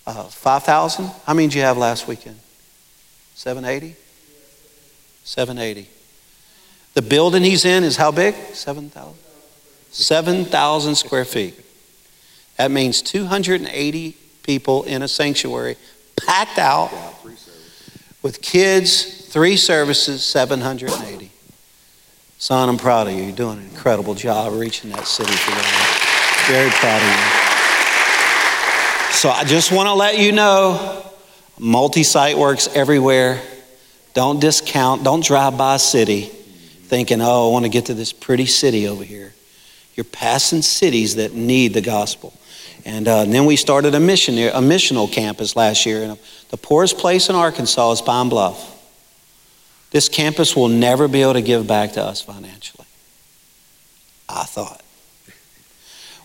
Uh, 5,000? How many did you have last weekend? 780? 780. The building he's in is how big? 7,000? 7,000 square feet. That means 280 people in a sanctuary, packed out with kids, three services, 780. Son, I'm proud of you. You're doing an incredible job reaching that city for. Very proud of you. So I just want to let you know multi site works everywhere. Don't discount, don't drive by a city thinking, oh, I want to get to this pretty city over here. You're passing cities that need the gospel. And, uh, and then we started a, mission, a missional campus last year. And the poorest place in Arkansas is Pine Bluff. This campus will never be able to give back to us financially. I thought.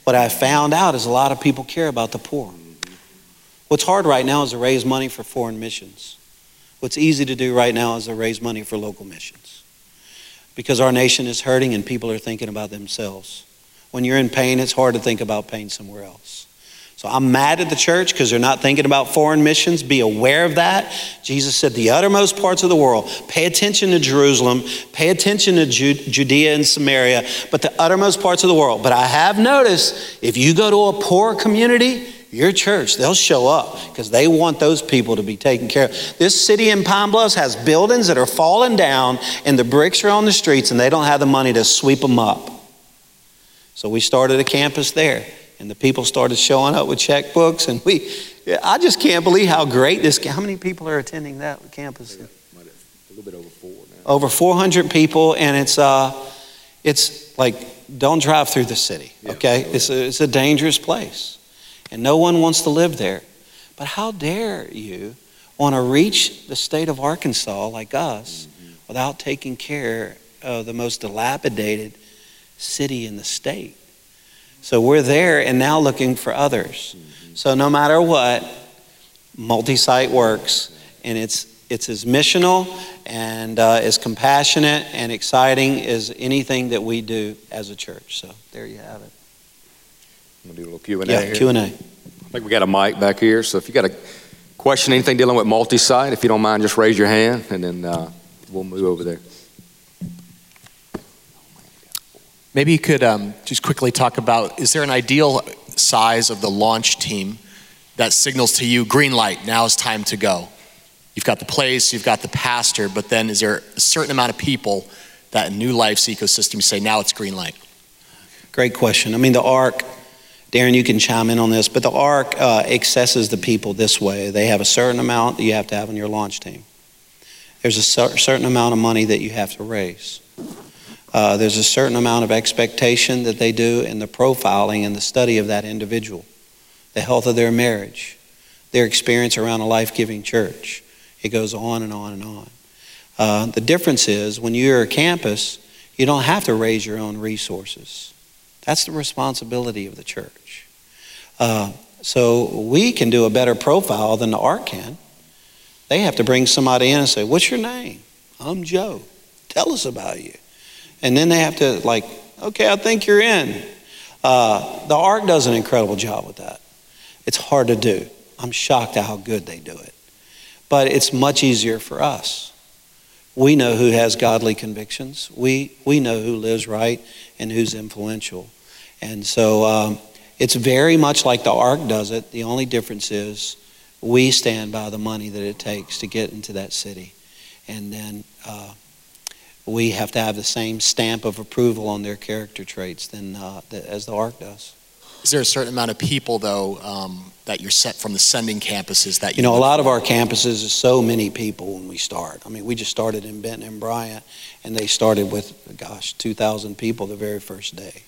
What I found out is a lot of people care about the poor. What's hard right now is to raise money for foreign missions. What's easy to do right now is to raise money for local missions. Because our nation is hurting and people are thinking about themselves. When you're in pain, it's hard to think about pain somewhere else. So I'm mad at the church because they're not thinking about foreign missions. Be aware of that. Jesus said, the uttermost parts of the world, pay attention to Jerusalem, pay attention to Judea and Samaria, but the uttermost parts of the world. But I have noticed if you go to a poor community, your church, they'll show up because they want those people to be taken care of. This city in Pine Bluffs has buildings that are falling down and the bricks are on the streets and they don't have the money to sweep them up. So we started a campus there and the people started showing up with checkbooks and we, I just can't believe how great this, how many people are attending that campus? A little bit over four now. Over 400 people and it's, uh, it's like, don't drive through the city, okay? It's a, it's a dangerous place and no one wants to live there. But how dare you want to reach the state of Arkansas like us mm-hmm. without taking care of the most dilapidated city in the state? So we're there and now looking for others. So no matter what, multi site works and it's it's as missional and uh, as compassionate and exciting as anything that we do as a church. So there you have it. We'll do a little Q&A Yeah, here. Q&A. I think we got a mic back here, so if you got a question, anything dealing with multi-site, if you don't mind, just raise your hand, and then uh, we'll move over there. Maybe you could um, just quickly talk about, is there an ideal size of the launch team that signals to you, green light, now is time to go? You've got the place, you've got the pastor, but then is there a certain amount of people that in New Life's ecosystem say, now it's green light? Great question. I mean, the ARC Darren, you can chime in on this, but the ARC uh, accesses the people this way. They have a certain amount that you have to have on your launch team. There's a cer- certain amount of money that you have to raise. Uh, there's a certain amount of expectation that they do in the profiling and the study of that individual, the health of their marriage, their experience around a life giving church. It goes on and on and on. Uh, the difference is when you're a campus, you don't have to raise your own resources. That's the responsibility of the church. Uh, so we can do a better profile than the ARC can. They have to bring somebody in and say, What's your name? I'm Joe. Tell us about you. And then they have to, like, okay, I think you're in. Uh, the ARC does an incredible job with that. It's hard to do. I'm shocked at how good they do it. But it's much easier for us. We know who has godly convictions. We, we know who lives right and who's influential. And so um, it's very much like the ARC does it. The only difference is we stand by the money that it takes to get into that city. And then uh, we have to have the same stamp of approval on their character traits than, uh, as the ARC does. Is there a certain amount of people, though, um, that you're set from the sending campuses that you, you know? A lot for? of our campuses is so many people when we start. I mean, we just started in Benton and Bryant, and they started with, gosh, 2,000 people the very first day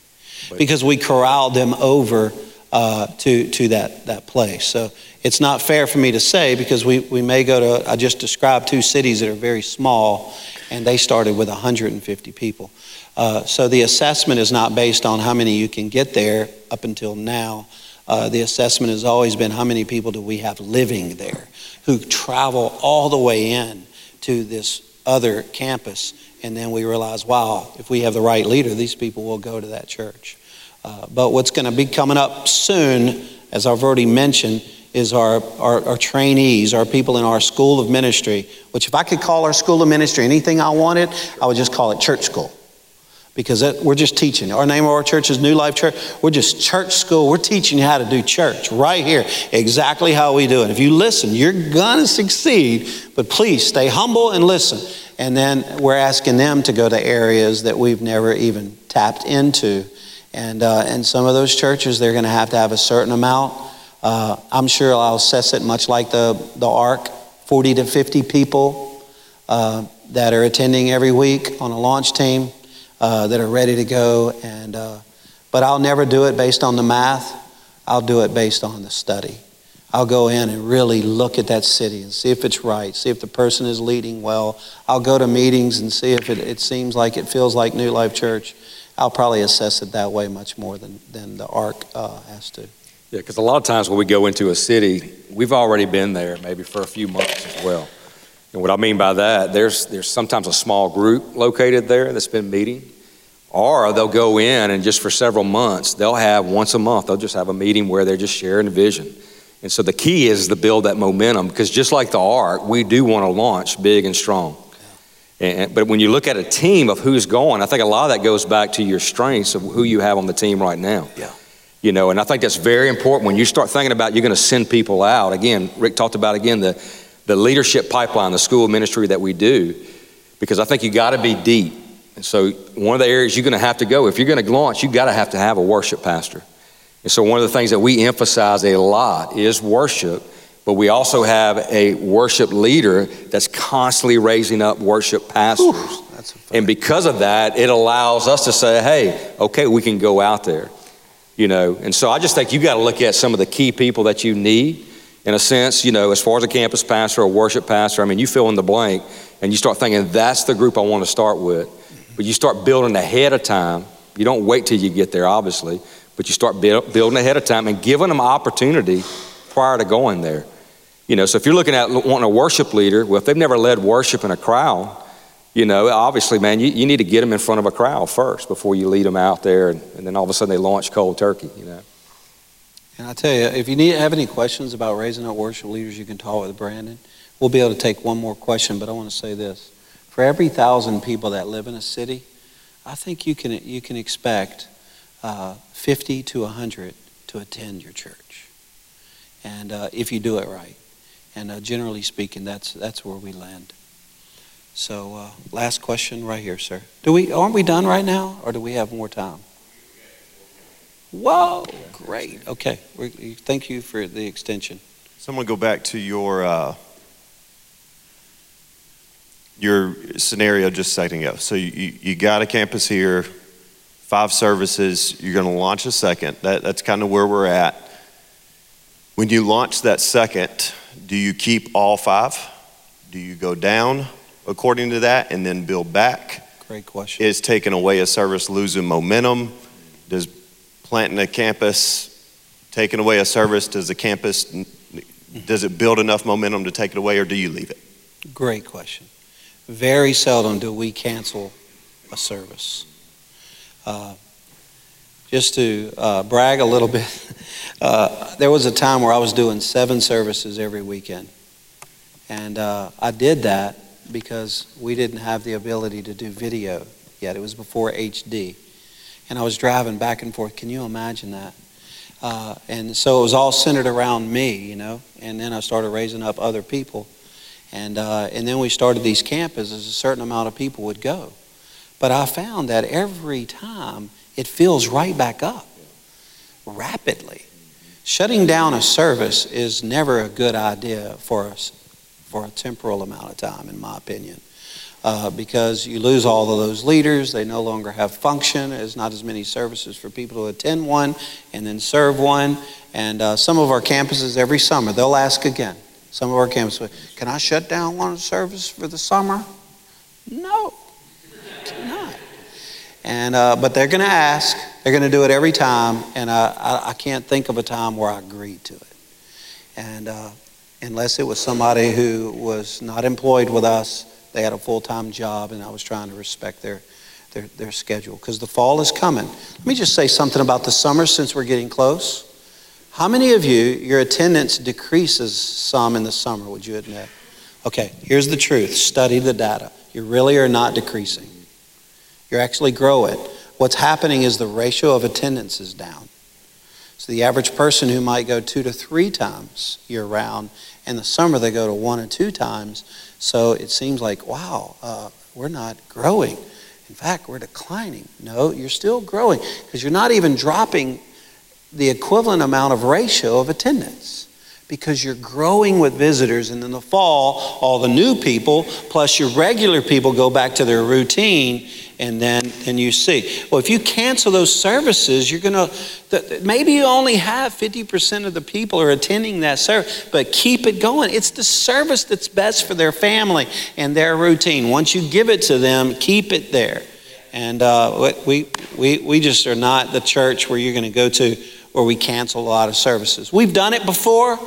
because we corralled them over uh, to, to that, that place. So it's not fair for me to say because we, we may go to, I just described two cities that are very small and they started with 150 people. Uh, so the assessment is not based on how many you can get there up until now. Uh, the assessment has always been how many people do we have living there who travel all the way in to this other campus and then we realize, wow, if we have the right leader, these people will go to that church. Uh, but what's going to be coming up soon, as I've already mentioned, is our, our, our, trainees, our people in our school of ministry, which if I could call our school of ministry anything I wanted, I would just call it church school. Because we're just teaching. Our name of our church is New Life Church. We're just church school. We're teaching you how to do church right here, exactly how we do it. If you listen, you're going to succeed, but please stay humble and listen. And then we're asking them to go to areas that we've never even tapped into. And, uh, and some of those churches, they're going to have to have a certain amount. Uh, I'm sure I'll assess it much like the, the ARC 40 to 50 people uh, that are attending every week on a launch team uh, that are ready to go. And, uh, but I'll never do it based on the math, I'll do it based on the study. I'll go in and really look at that city and see if it's right, see if the person is leading well. I'll go to meetings and see if it, it seems like it feels like New Life Church. I'll probably assess it that way much more than, than the ARC uh, has to. Yeah, because a lot of times when we go into a city, we've already been there maybe for a few months as well. And what I mean by that, there's, there's sometimes a small group located there that's been meeting, or they'll go in and just for several months, they'll have once a month, they'll just have a meeting where they're just sharing a vision. And so the key is to build that momentum because just like the ARC, we do want to launch big and strong. And, but when you look at a team of who's going, I think a lot of that goes back to your strengths of who you have on the team right now. Yeah. You know, and I think that's very important when you start thinking about you're going to send people out. Again, Rick talked about again the, the leadership pipeline, the school ministry that we do, because I think you got to be deep. And so one of the areas you're going to have to go, if you're going to launch, you got to have to have a worship pastor. And so one of the things that we emphasize a lot is worship but we also have a worship leader that's constantly raising up worship pastors. Ooh, and because of that, it allows us to say, hey, okay, we can go out there. You know, and so I just think you've got to look at some of the key people that you need in a sense, you know, as far as a campus pastor or worship pastor, I mean, you fill in the blank and you start thinking, that's the group I want to start with. But you start building ahead of time. You don't wait till you get there, obviously, but you start build, building ahead of time and giving them opportunity prior to going there. You know, so if you're looking at wanting a worship leader, well, if they've never led worship in a crowd, you know, obviously, man, you, you need to get them in front of a crowd first before you lead them out there, and, and then all of a sudden they launch cold turkey, you know. And I tell you, if you need have any questions about raising up worship leaders, you can talk with Brandon. We'll be able to take one more question, but I want to say this: for every thousand people that live in a city, I think you can you can expect uh, 50 to 100 to attend your church, and uh, if you do it right. And uh, generally speaking, that's, that's where we land. So, uh, last question right here, sir. Do we, aren't we done right now, or do we have more time? Whoa, great. Okay, we thank you for the extension. So I'm going to go back to your uh, your scenario just a second ago. So you, you, you got a campus here, five services. You're going to launch a second. That, that's kind of where we're at. When you launch that second, do you keep all five? Do you go down according to that and then build back? Great question. Is taking away a service losing momentum? Does planting a campus taking away a service, does the campus, does it build enough momentum to take it away or do you leave it? Great question. Very seldom do we cancel a service. Uh, just to uh, brag a little bit, uh, there was a time where I was doing seven services every weekend. And uh, I did that because we didn't have the ability to do video yet. It was before HD. And I was driving back and forth. Can you imagine that? Uh, and so it was all centered around me, you know. And then I started raising up other people. And, uh, and then we started these campuses. A certain amount of people would go. But I found that every time it fills right back up rapidly. Shutting down a service is never a good idea for us for a temporal amount of time, in my opinion. Uh, because you lose all of those leaders. They no longer have function. There's not as many services for people to attend one and then serve one. And uh, some of our campuses every summer, they'll ask again. Some of our campuses, can I shut down one service for the summer? No, cannot. And, uh, but they're going to ask. They're going to do it every time. And uh, I, I, can't think of a time where I agreed to it. And uh, unless it was somebody who was not employed with us, they had a full time job, and I was trying to respect their, their, their schedule. Because the fall is coming. Let me just say something about the summer since we're getting close. How many of you, your attendance decreases some in the summer, would you admit? Okay, here's the truth study the data. You really are not decreasing. You're actually growing. It what's happening is the ratio of attendance is down. So the average person who might go two to three times year round, in the summer they go to one or two times. So it seems like, wow, uh, we're not growing. In fact, we're declining. No, you're still growing because you're not even dropping the equivalent amount of ratio of attendance because you're growing with visitors. And in the fall, all the new people plus your regular people go back to their routine and then then you see. Well if you cancel those services you're to maybe you only have 50% of the people are attending that service but keep it going. It's the service that's best for their family and their routine. Once you give it to them keep it there. And uh, we, we, we just are not the church where you're going to go to where we cancel a lot of services. We've done it before,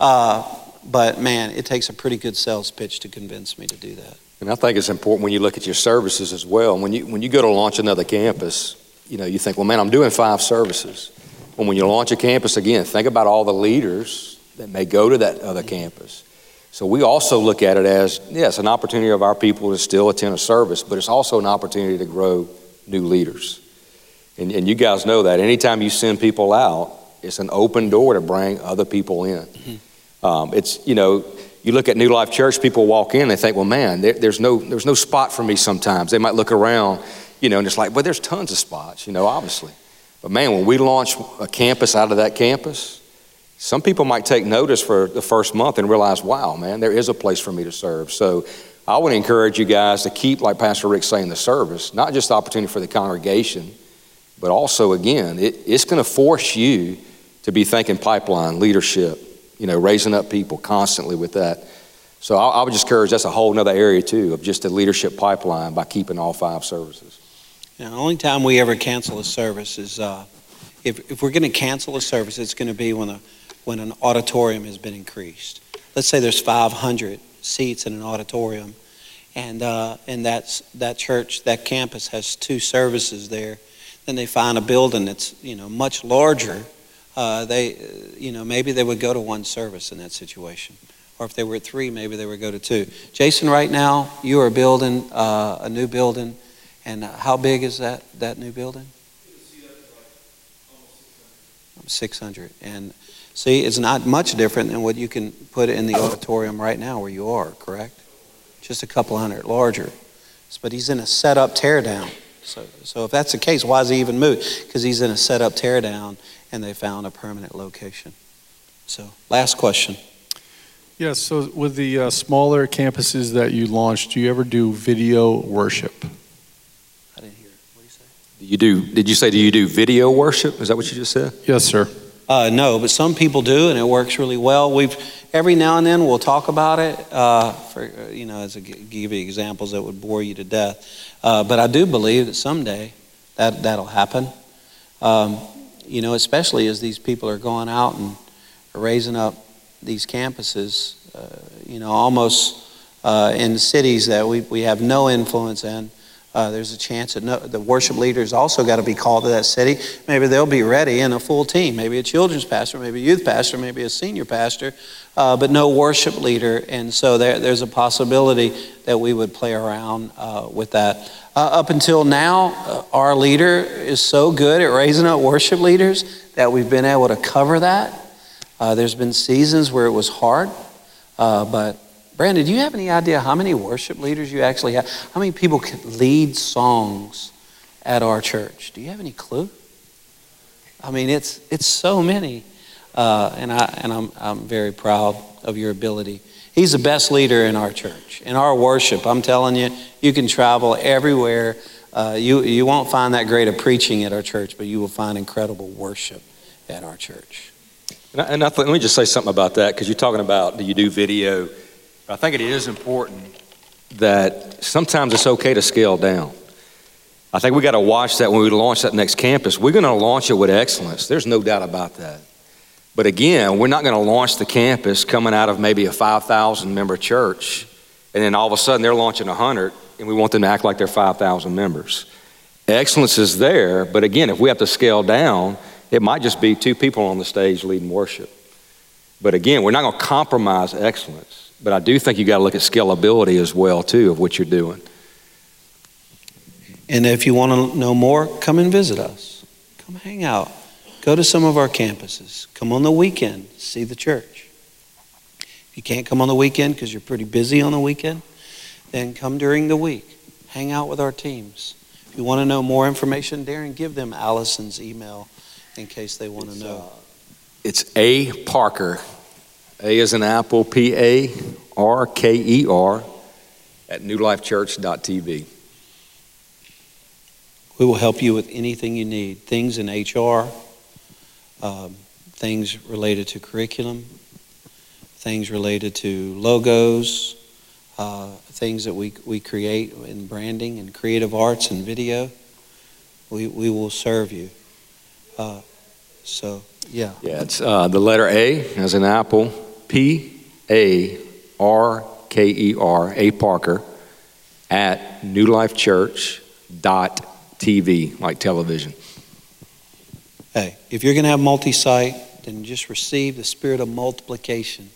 uh, but man, it takes a pretty good sales pitch to convince me to do that. And I think it's important when you look at your services as well. When you, when you go to launch another campus, you know, you think, well, man, I'm doing five services. But when you launch a campus again, think about all the leaders that may go to that other campus. So we also look at it as, yes, an opportunity of our people to still attend a service, but it's also an opportunity to grow new leaders. And, and you guys know that anytime you send people out, it's an open door to bring other people in. Mm-hmm. Um, it's, you know, you look at New Life Church, people walk in, they think, well, man, there, there's, no, there's no spot for me sometimes. They might look around, you know, and it's like, well, there's tons of spots, you know, obviously. But man, when we launch a campus out of that campus, some people might take notice for the first month and realize, wow, man, there is a place for me to serve. So I would encourage you guys to keep, like Pastor Rick saying, the service, not just the opportunity for the congregation, but also, again, it, it's going to force you to be thinking pipeline, leadership, you know, raising up people constantly with that. So I, I would just encourage that's a whole other area too of just a leadership pipeline by keeping all five services. The only time we ever cancel a service is uh, if, if we're going to cancel a service, it's going to be when, a, when an auditorium has been increased. Let's say there's 500 seats in an auditorium, and, uh, and that's, that church, that campus has two services there. Then they find a building that's you know much larger uh, they, you know, maybe they would go to one service in that situation. Or if they were three, maybe they would go to two. Jason, right now, you are building uh, a new building. And how big is that, that new building? 600. And see, it's not much different than what you can put in the auditorium right now where you are, correct? Just a couple hundred larger. But he's in a set up tear down. So, so if that's the case, why does he even moved? Because he's in a set up tear down and they found a permanent location. So, last question. Yes, so with the uh, smaller campuses that you launched, do you ever do video worship? I didn't hear. What did you say? You do? Did you say do you do video worship? Is that what you just said? Yes, sir. Uh, no, but some people do, and it works really well. We've every now and then we'll talk about it. Uh, for you know, as a, give you examples that would bore you to death. Uh, but I do believe that someday that that'll happen. Um, you know, especially as these people are going out and raising up these campuses, uh, you know, almost uh, in cities that we, we have no influence in. Uh, there's a chance that no, the worship leaders also got to be called to that city. Maybe they'll be ready in a full team. Maybe a children's pastor, maybe a youth pastor, maybe a senior pastor, uh, but no worship leader. And so there, there's a possibility that we would play around uh, with that. Uh, up until now, uh, our leader is so good at raising up worship leaders that we've been able to cover that. Uh, there's been seasons where it was hard, but Brandon, do you have any idea how many worship leaders you actually have? How many people can lead songs at our church? Do you have any clue? I mean, it's, it's so many. Uh, and I, and I'm, I'm very proud of your ability. He's the best leader in our church. In our worship, I'm telling you, you can travel everywhere. Uh, you, you won't find that great of preaching at our church, but you will find incredible worship at our church. And, I, and I let me just say something about that because you're talking about do you do video? I think it is important that sometimes it's okay to scale down. I think we got to watch that when we launch that next campus. We're going to launch it with excellence. There's no doubt about that. But again, we're not going to launch the campus coming out of maybe a 5,000 member church, and then all of a sudden they're launching 100, and we want them to act like they're 5,000 members. Excellence is there, but again, if we have to scale down, it might just be two people on the stage leading worship. But again, we're not going to compromise excellence. But I do think you got to look at scalability as well too of what you're doing. And if you want to know more, come and visit us. Come hang out. Go to some of our campuses. Come on the weekend, see the church. If you can't come on the weekend because you're pretty busy on the weekend, then come during the week. Hang out with our teams. If you want to know more information, Darren, give them Allison's email in case they want to know. Uh, it's A Parker a is an apple, P A R K E R, at newlifechurch.tv. We will help you with anything you need things in HR, um, things related to curriculum, things related to logos, uh, things that we, we create in branding and creative arts and video, we, we will serve you. Uh, so, yeah. Yeah, it's uh, the letter A as in apple, P A R K E R, A Parker, at New Life Church dot TV, like television. Hey, if you're going to have multi site, then just receive the spirit of multiplication.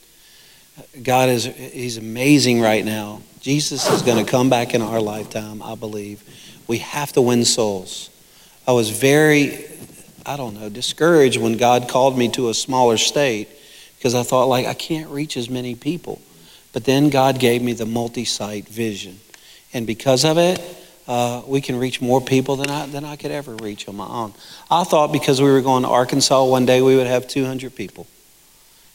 God is He's amazing right now. Jesus is going to come back in our lifetime, I believe. We have to win souls. I was very, I don't know, discouraged when God called me to a smaller state because I thought, like, I can't reach as many people. But then God gave me the multi site vision. And because of it, uh, we can reach more people than I, than I could ever reach on my own. I thought because we were going to Arkansas one day, we would have 200 people.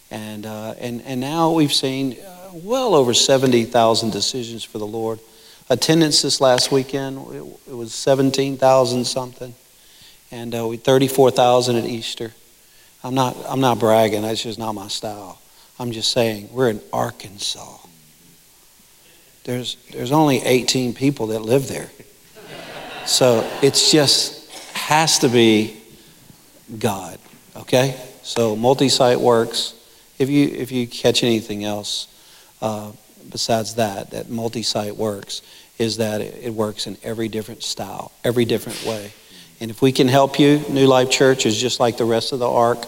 And, uh, and, and now we've seen uh, well over 70,000 decisions for the Lord. Attendance this last weekend, it, it was 17,000 something. And uh, we 34,000 at Easter. I'm not, I'm not bragging, that's just not my style. I'm just saying, we're in Arkansas. There's, there's only 18 people that live there. So it's just has to be God, okay? So multi-site works. If you if you catch anything else uh, besides that, that multi-site works is that it, it works in every different style, every different way. And if we can help you, New Life Church is just like the rest of the ARC.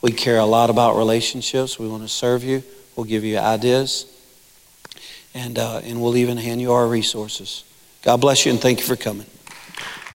We care a lot about relationships. We want to serve you. We'll give you ideas, and uh, and we'll even hand you our resources. God bless you, and thank you for coming.